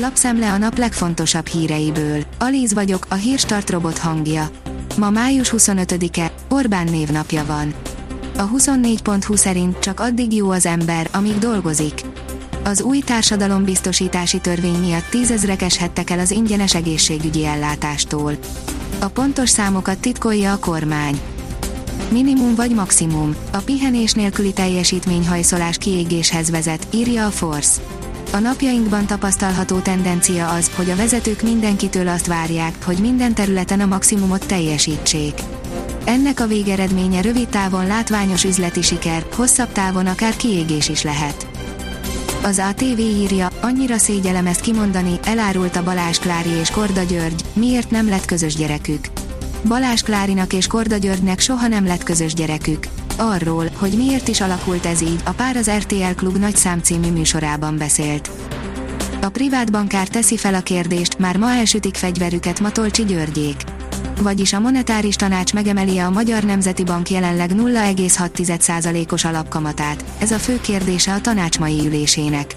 Lapszemle a nap legfontosabb híreiből. Alíz vagyok, a hírstart robot hangja. Ma május 25-e, Orbán névnapja van. A 24.20 szerint csak addig jó az ember, amíg dolgozik. Az új társadalombiztosítási törvény miatt tízezrek eshettek el az ingyenes egészségügyi ellátástól. A pontos számokat titkolja a kormány. Minimum vagy maximum, a pihenés nélküli teljesítményhajszolás kiégéshez vezet, írja a Force. A napjainkban tapasztalható tendencia az, hogy a vezetők mindenkitől azt várják, hogy minden területen a maximumot teljesítsék. Ennek a végeredménye rövid távon látványos üzleti siker, hosszabb távon akár kiégés is lehet. Az ATV írja, annyira szégyelem ezt kimondani, elárulta Balázs Klári és Korda György, miért nem lett közös gyerekük. Balázs Klárinak és Korda Györgynek soha nem lett közös gyerekük. Arról, hogy miért is alakult ez így, a pár az RTL Klub nagy számcímű műsorában beszélt. A privát bankár teszi fel a kérdést, már ma elsütik fegyverüket Matolcsi Györgyék. Vagyis a monetáris tanács megemeli a Magyar Nemzeti Bank jelenleg 0,6%-os alapkamatát, ez a fő kérdése a tanács mai ülésének.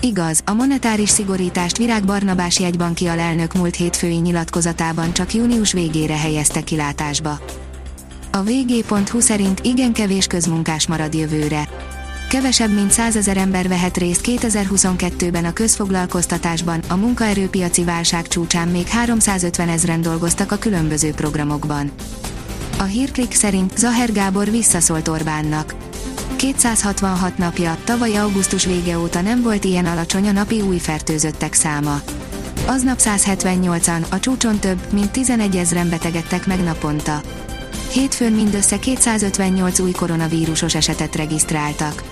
Igaz, a monetáris szigorítást Virág Barnabás jegybanki alelnök múlt hétfői nyilatkozatában csak június végére helyezte kilátásba. A vg.hu szerint igen kevés közmunkás marad jövőre. Kevesebb mint 100 ezer ember vehet részt 2022-ben a közfoglalkoztatásban, a munkaerőpiaci válság csúcsán még 350 ezeren dolgoztak a különböző programokban. A hírklik szerint Zaher Gábor visszaszólt Orbánnak. 266 napja, tavaly augusztus vége óta nem volt ilyen alacsony a napi új fertőzöttek száma. Aznap 178-an, a csúcson több, mint 11 ezeren betegedtek meg naponta. Hétfőn mindössze 258 új koronavírusos esetet regisztráltak.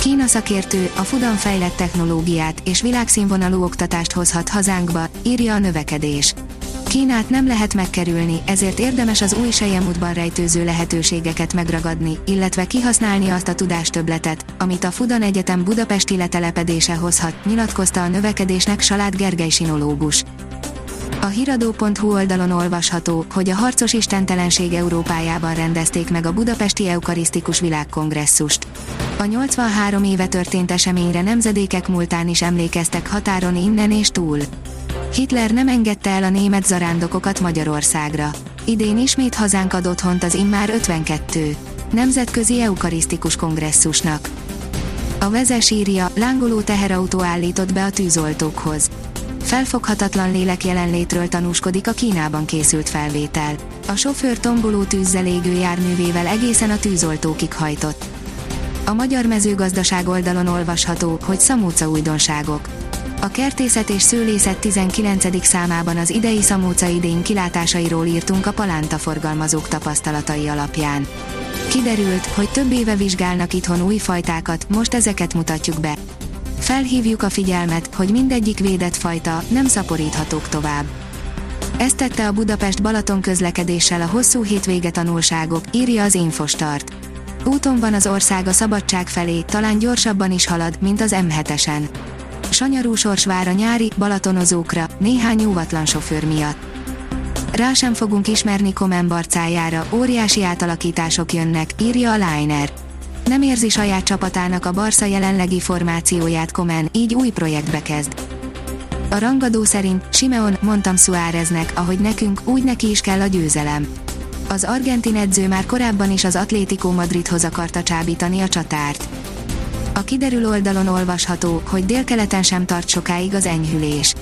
Kína szakértő a Fudan fejlett technológiát és világszínvonalú oktatást hozhat hazánkba, írja a növekedés. Kínát nem lehet megkerülni, ezért érdemes az új sejemútban rejtőző lehetőségeket megragadni, illetve kihasználni azt a tudástöbletet, amit a Fudan Egyetem budapesti letelepedése hozhat, nyilatkozta a növekedésnek Salát Gergely sinológus. A hiradó.hu oldalon olvasható, hogy a harcos istentelenség Európájában rendezték meg a Budapesti Eukarisztikus Világkongresszust. A 83 éve történt eseményre nemzedékek múltán is emlékeztek határon innen és túl. Hitler nem engedte el a német zarándokokat Magyarországra. Idén ismét hazánk ad otthont az immár 52. Nemzetközi Eukarisztikus Kongresszusnak. A vezes írja, lángoló teherautó állított be a tűzoltókhoz felfoghatatlan lélek jelenlétről tanúskodik a Kínában készült felvétel. A sofőr tomboló tűzzel égő járművével egészen a tűzoltókig hajtott. A magyar mezőgazdaság oldalon olvasható, hogy szamóca újdonságok. A kertészet és szőlészet 19. számában az idei szamóca idén kilátásairól írtunk a palánta forgalmazók tapasztalatai alapján. Kiderült, hogy több éve vizsgálnak itthon új fajtákat, most ezeket mutatjuk be. Felhívjuk a figyelmet, hogy mindegyik védett fajta nem szaporíthatók tovább. Ezt tette a Budapest Balaton közlekedéssel a hosszú hétvége tanulságok, írja az Infostart. Úton van az ország a szabadság felé, talán gyorsabban is halad, mint az M7-esen. Sanyarú sors vár a nyári, balatonozókra, néhány óvatlan sofőr miatt. Rá sem fogunk ismerni Komen barcájára, óriási átalakítások jönnek, írja a Liner nem érzi saját csapatának a Barca jelenlegi formációját Komen, így új projektbe kezd. A rangadó szerint Simeon, mondtam Suáreznek, ahogy nekünk, úgy neki is kell a győzelem. Az argentin edző már korábban is az Atlético Madridhoz akarta csábítani a csatárt. A kiderül oldalon olvasható, hogy délkeleten sem tart sokáig az enyhülés.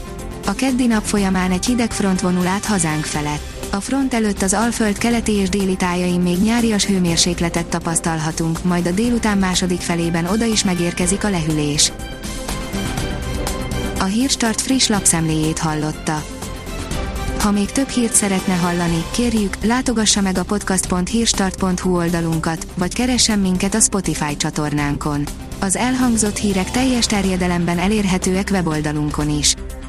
A keddi nap folyamán egy hideg front vonul át hazánk felett. A front előtt az Alföld keleti és déli tájain még nyárias hőmérsékletet tapasztalhatunk, majd a délután második felében oda is megérkezik a lehűlés. A Hírstart friss lapszemléjét hallotta. Ha még több hírt szeretne hallani, kérjük, látogassa meg a podcast.hírstart.hu oldalunkat, vagy keressen minket a Spotify csatornánkon. Az elhangzott hírek teljes terjedelemben elérhetőek weboldalunkon is.